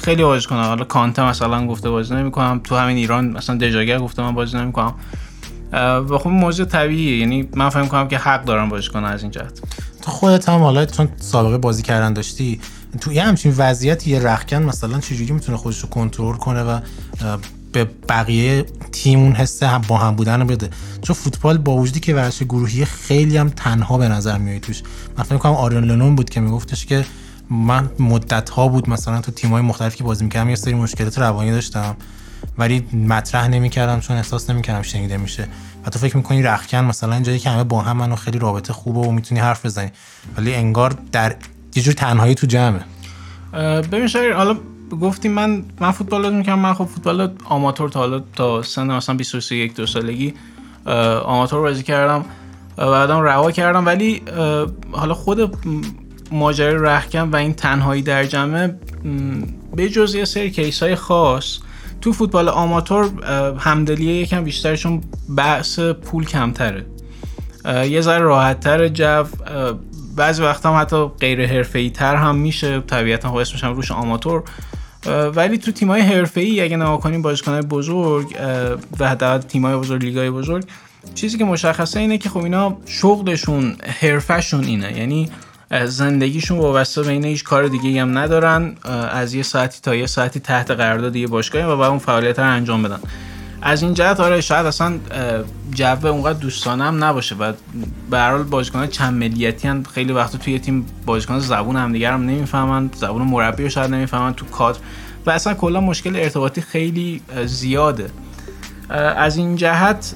خیلی بازی کنم. حالا کانته مثلا گفته بازی نمی‌کنم. تو همین ایران مثلا دژاگر گفته من بازی نمی‌کنم. و خب موضوع طبیعیه. یعنی من فهم کنم که حق دارم بازی کنم از این جهت. خودت هم حالا چون سابقه بازی کردن داشتی تو یه همچین وضعیت یه رخکن مثلا چجوری می‌تونه خودش رو کنترل کنه و به بقیه تیم اون حس هم با هم بودن رو بده؟ چون فوتبال با وجودی که ورزش گروهی خیلی هم تنها به نظر میاد توش. من فکر کنم آریون لنون بود که میگفتش که من مدت ها بود مثلا تو تیم های مختلفی که بازی می‌کردم یه سری مشکلات روانی داشتم ولی مطرح نمی‌کردم چون احساس نمی‌کردم شنیده میشه. و تو فکر می‌کنی رخکن مثلا جایی که همه با هم منو خیلی رابطه خوبه و می‌تونی حرف بزنی. ولی انگار در یه جور تنهایی تو جمعه. ببین شاید حالا گفتیم من من فوتبال بازی می‌کنم. من خب فوتبال آماتور تا حالا تا سن مثلا 21 دو سالگی آماتور بازی کردم. و بعدم رها کردم. ولی حالا خود ماجرای رخکن و این تنهایی در جمعه به جز یه سری کیس های خاص تو فوتبال آماتور همدلیه یکم بیشترشون بحث پول کمتره. یه ذره راحت تر جو بعضی وقتا هم حتی غیر حرفه‌ای تر هم میشه. طبیعتا خب اسمش هم روش آماتور. ولی تو تیمای حرفه‌ای اگه نگاه کنیم بازیکن‌های بزرگ و حداقل تیمای بزرگ لیگای بزرگ چیزی که مشخصه اینه که خب اینا شغلشون حرفشون اینه. یعنی زندگیشون وابسته به اینه هیچ کار دیگه هم ندارن از یه ساعتی تا یه ساعتی تحت قرارداد یه باشگاهی و با اون فعالیت رو انجام بدن. از این جهت آره شاید اصلا جو اونقدر دوستانه هم نباشه و به هر حال بازیکن چند ملیتی هم خیلی وقت توی تیم بازیکن زبون همدیگر هم نمی‌فهمن زبون مربی رو شاید نمی‌فهمن تو کادر. و اصلا کلا مشکل ارتباطی خیلی زیاده. از این جهت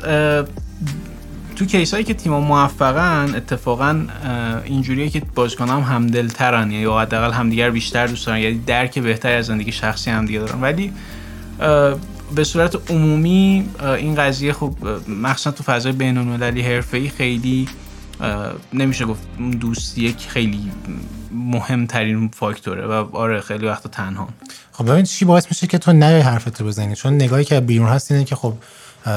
تو کیس هایی که تیم موفقن اتفاقا اینجوریه که بازیکن هم همدلترن. یا حداقل همدیگر بیشتر دوست دارن. یعنی درک بهتری از زندگی شخصی همدیگه دارن. ولی به صورت عمومی این قضیه خب مخصوصا تو فضای بین المللی حرفه‌ای خیلی نمیشه گفت دوستی یک خیلی مهمترین فاکتوره. و آره خیلی وقتا تنها. خب ببین چی باعث میشه که تو نیای حرفتو بزنی؟ چون نگاهی که بیرون هست اینه که خب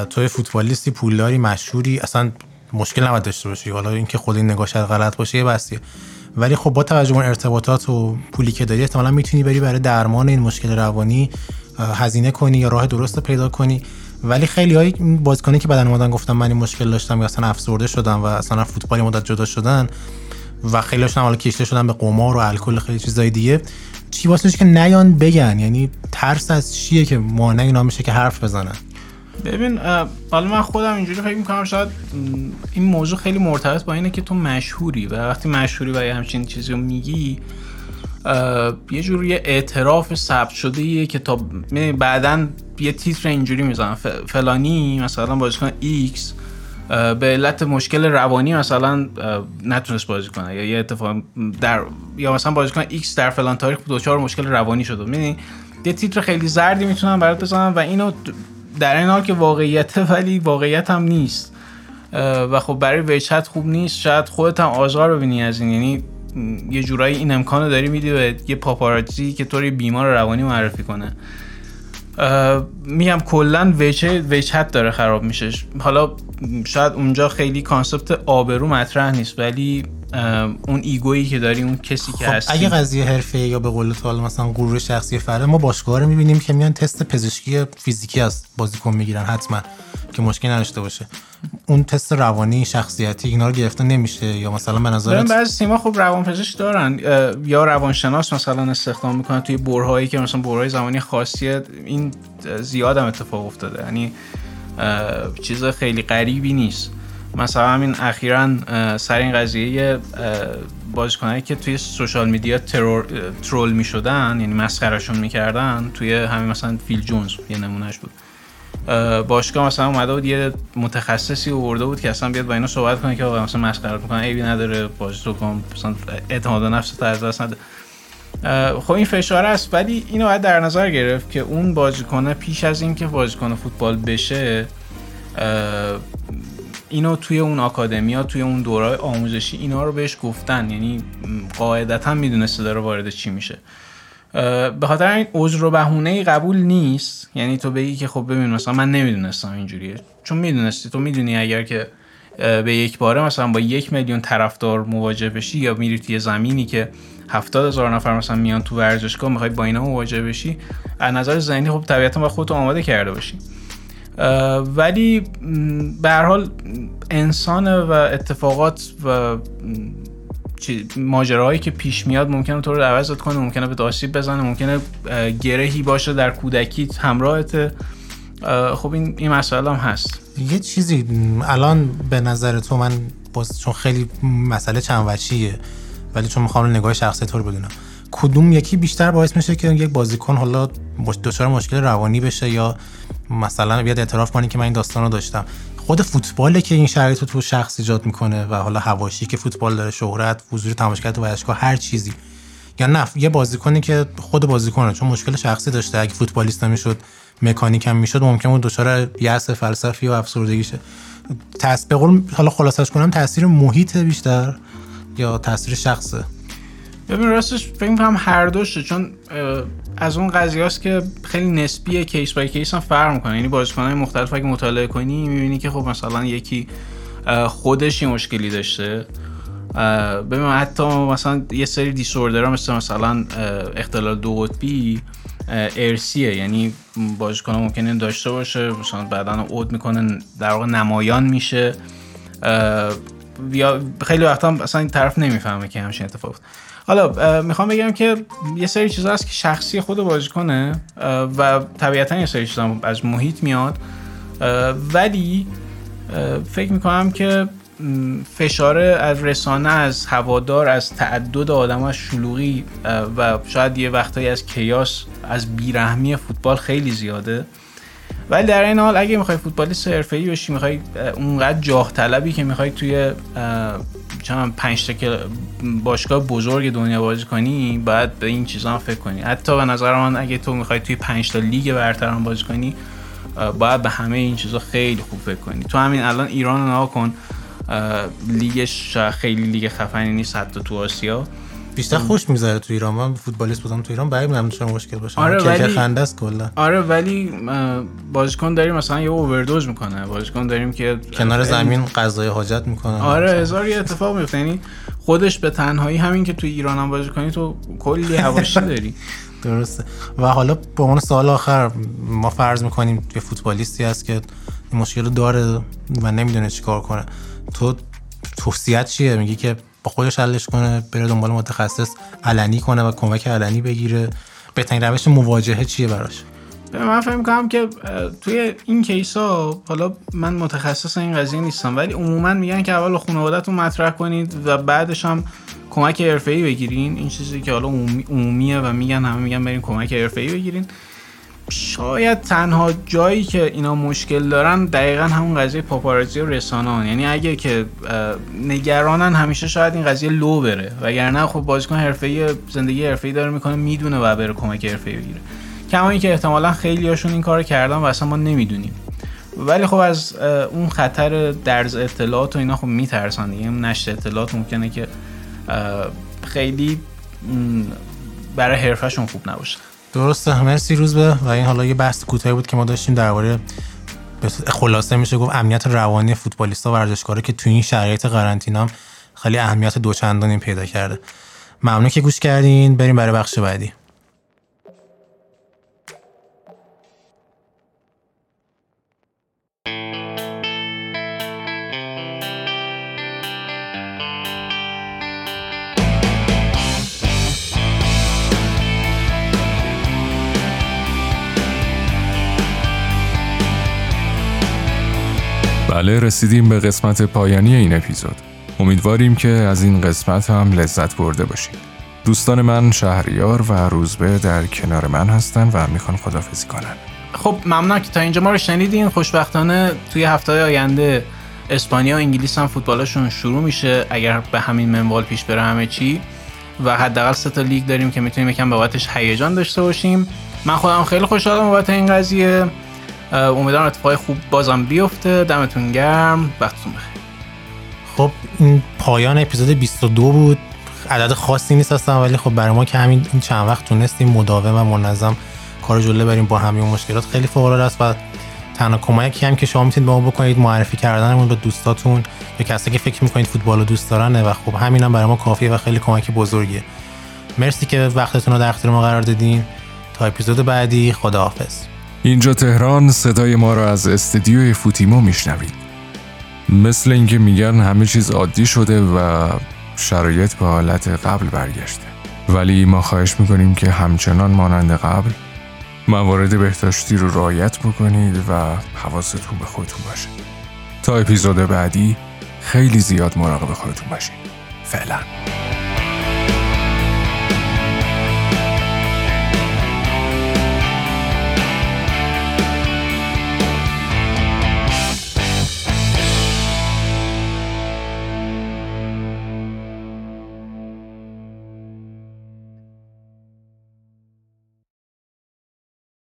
توی فوتبالیستی پولداری مشهوری اصلا مشکل نباید داشته باشی. حالا اینکه خود این نگاه شاید غلط باشه یه بسیه ولی خب با توجه به ارتباطات و پولی که داری احتمالاً می‌تونی بری برای درمان این مشکل روانی هزینه کنی یا راه درست پیدا کنی. ولی خیلی های بازیکنی که بدن اومدن گفتم من این مشکل داشتم یا اصلا افسرده شدم و اصلا فوتبال مدت جدا شدن و خیلیشون هم حالا کشته شدن به قمار و الکل خیلی چیزای دیگه چی واسه که نیان بگن؟ یعنی ترس از چیه که مانع اینا میشه که حرف بزنن؟ ببین حالا من خودم اینجوری فکر می‌کنم شاید این موضوع خیلی مرتبط با اینه که تو مشهوری و وقتی مشهوری و همچین چیزی رو میگی یه جور یه اعتراف ثبت شده یه که تا بعدا یه تیتر اینجوری می‌زنن فلانی مثلا بازیکن X به علت مشکل روانی مثلا نتونست بازی کنه. یا یه اتفاق در یا مثلا بازیکن X در فلان تاریخ دچار مشکل روانی شده. می‌دونی یه تیتر خیلی زردی می‌تونن برات بزنن و اینو در این حال که واقعیته ولی واقعیت هم نیست. و خب برای وجهه‌ت خوب نیست. شاید خودت هم آزار ببینی از این. یعنی یه جورایی این امکانو داری میدی به یه پاپاراتزی که تو رو بیمار روانی معرفی کنه. میگم کلا وجهه‌ت داره خراب میشه. حالا شاید اونجا خیلی concept آبرو مطرح نیست ولی اون ego یی که داری اون کسی که خب هستی. اگه قضیه حرفه یا به قول تو مثلا غرور شخصی فرد ما باشگاه رو می‌بینیم که میان تست پزشکی فیزیکی از بازیکن می‌گیرن حتما که مشکلی نداشته باشه. اون تست روانی شخصیتی اینا رو گرفته نمیشه یا مثلا به نظر بعضی تیم‌ها خب روانپزشک دارن. یا روانشناس مثلا استخدام می‌کنن توی برهایی که مثلا برهای زمانی خاصیه. این زیاد هم اتفاق افتاده. یعنی چیز خیلی غریبی نیست. مثلا همین اخیرا سر این قضیه بازیکنایی که توی سوشال میدیا ترور ترول می‌شدن یعنی مسخرهشون می‌کردن توی همین مثلا فیل جونز یه نمونهش بود. باشگاه مثلا اومده بود یه متخصصی آورده بود که اصلا بیاد با اینا صحبت کنه که مثلا مسخره می‌کنه عیبی نداره بازی تو کن مثلا اعتماد نفس تو از دست نده. خب این فشار است ولی اینو باید در نظر گرفت که اون بازیکنه پیش از اینکه بازیکن فوتبال بشه اینو توی اون آکادمیا توی اون دوره آموزشی اینا رو بهش گفتن. یعنی قاعدتا می‌دونسته داره وارد چی میشه. به خاطر این عذر و بهونه قبول نیست. یعنی تو بگی که خب ببین مثلا من نمی‌دونستم اینجوریه. چون می‌دونستی تو می‌دونی اگر که به یک باره مثلا با یک میلیون طرفدار مواجه بشی یا میری توی زمینی که هفتاد هزار نفر مثلا میان تو ورزشگاه می‌خوای با اینا مواجه بشی از نظر ذهنی خب طبیعتا با خودت آماده کرده باشی. ولی به هر حال انسان و اتفاقات و ماجراهایی که پیش میاد ممکنه تو رو عوضت کنه ممکنه به آسیب بزنه ممکنه گرهی باشه در کودکی همراهت خب این این مسئله هم هست. یه چیزی الان به نظر تو من باز چون خیلی مسئله چند وچیه ولی چون می‌خوام نگاه شخصی تو رو بدونم. کدوم یکی بیشتر باعث میشه که یک بازیکن حالا دچار مشکل روانی بشه یا مثلا بیاد اعتراف کنه که من این داستان رو داشتم. خود فوتباله که این شرایط رو تو شخص ایجاد می‌کنه و حالا حواشی که فوتبال داره شهرت حضور تماشاگر تو ورزشگاه هر چیزی. یا نه یه بازیکنی که خود بازیکنه چون مشکل شخصی داشته اگه فوتبالیست نمی‌شد مکانیک هم می‌شد ممکن بود دچار یأس فلسفی و افسردگی شه. به حالا خلاصش کنم تاثیر محیط بیشتر یا تاثیر شخصه؟ ببین راستش فکر کنم هر دوشه چون از اون قضیه است که خیلی نسبیه کیس بای کیس هم فرق می‌کنه. یعنی بازیکنهای مختلف اگه مطالعه کنی می‌بینی که خب مثلا یکی خودش یه مشکلی داشته. ببین حتی مثلا یه سری دیسوردرها مثل مثلا اختلال دو قطبی ارسیه یعنی بازیکن ممکنه داشته باشه مثلا بعدا عود می‌کنه در واقع نمایان میشه. یا خیلی وقتا اصلا این طرف نمی‌فهمه که همچین اتفاق حالا می‌خوام بگم که یه سری چیزا هست که شخصی خود بازیکنه و طبیعتا یه سری چیزا از محیط میاد ولی فکر می‌کنم که فشار از رسانه از هوادار از تعدد آدم از شلوغی و شاید یه وقتایی از کیاس از بیرحمی فوتبال خیلی زیاده. ولی در این حال اگه می‌خوای فوتبالیست حرفه‌ای بشی می‌خوای اونقدر جاه طلبی که می‌خوای توی چند پنج تا باشگاه بزرگ دنیا بازی کنی باید به این چیزا فکر کنی. حتی به نظر من اگه تو می‌خوای توی پنج تا لیگ برتر هم بازی کنی باید به همه این چیزا خیلی خوب فکر کنی. تو همین الان ایران رو کن. لیگش خیلی لیگ خفنی نیست حتی تو آسیا. بیشتر خوش می‌ذاره تو ایران. من فوتبالیست بودم تو ایران بعید می‌دونم چرا مشکل باشه. آره ولی خنده است کلا. آره ولی بازیکن داریم مثلا یه اووردوز می‌کنه. بازیکن داریم که کنار زمین غذای حاجت می‌کنه. آره هزار یه اتفاق میفته یعنی خودش به تنهایی همین که تو ایران هم بازی کنی تو کلی هواشی داری. درسته. و حالا به عنوان سال آخر ما فرض می‌کنیم یه فوتبالیستی هست که مشکل داره و نمی‌دونه چیکار کنه. تو توصیت چیه؟ میگی که با خودش حلش کنه بره دنبال متخصص علنی کنه و کمک علنی بگیره. بهترین روش مواجهه چیه براش؟ من فکر می‌کنم که توی این کیس حالا من متخصص این قضیه نیستم ولی عموما میگن که اول خانوادهتون مطرح کنید و بعدش هم کمک حرفه‌ای بگیرین. این چیزی که حالا عمومیه و میگن همه میگن برین کمک حرفه‌ای بگیرین. شاید تنها جایی که اینا مشکل دارن دقیقا همون قضیه پاپارازی و رسانه یعنی اگه که نگرانن همیشه شاید این قضیه لو بره. وگرنه خب بازیکن حرفه‌ای زندگی حرفه‌ای داره می‌کنه می‌دونه و بره کمک حرفه‌ای بگیره. کما اینکه احتمالا خیلی هاشون این کار کردن و اصلا ما نمی‌دونیم. ولی خب از اون خطر درز اطلاعات و اینا خب میترسن دیگه. نشر اطلاعات ممکنه که خیلی برای حرفشون خوب نباشه. درسته مرسی روز به. و این حالا یه بحث کوتاهی بود که ما داشتیم درباره خلاصه میشه گفت امنیت روانی فوتبالیستا و ورزشکارا که توی این شرایط قرنطینه خیلی اهمیت دوچندانی پیدا کرده. ممنون که گوش کردین. بریم برای بخش بعدی. بله رسیدیم به قسمت پایانی این اپیزود. امیدواریم که از این قسمت هم لذت برده باشید. دوستان من شهریار و روزبه در کنار من هستن و می‌خوان خدافزی کنن. خب ممنون که تا اینجا ما رو شنیدین. خوشبختانه توی هفته آینده اسپانیا و انگلیس هم فوتبالشون شروع میشه اگر به همین منوال پیش بره همه چی. و حداقل سه تا لیگ داریم که می‌تونیم یکم بابتش هیجان داشته باشیم. من خودم خیلی خوشحالم بابت این قضیه. امیدوارم اتفاقای خوب بازم بیفته. دمتون گرم. وقتتون بخیر. خب این پایان اپیزود 22 بود. عدد خاصی نیست اصلا ولی خب برای ما که همین این چند وقت تونستیم مداوم و منظم کار جلو بریم با همین مشکلات خیلی فوق العاده است و تنها کمکی هم که شما می‌تونید به ما بکنید معرفی کردنمون به دوستاتون یا کسی که فکر می‌کنید فوتبال رو دوست دارنه و خب همین هم برای ما کافیه و خیلی کمک بزرگیه. مرسی که وقتتون رو در اختیار ما قرار دادین. تا اپیزود بعدی خداحافظ. اینجا تهران صدای ما را از استدیوی فوتیمو میشنوید. مثل اینکه میگن همه چیز عادی شده و شرایط به حالت قبل برگشته. ولی ما خواهش می‌کنیم که همچنان مانند قبل موارد بهداشتی رو رعایت بکنید و حواستون به خودتون باشه. تا اپیزود بعدی خیلی زیاد مراقب خودتون باشید. فعلا.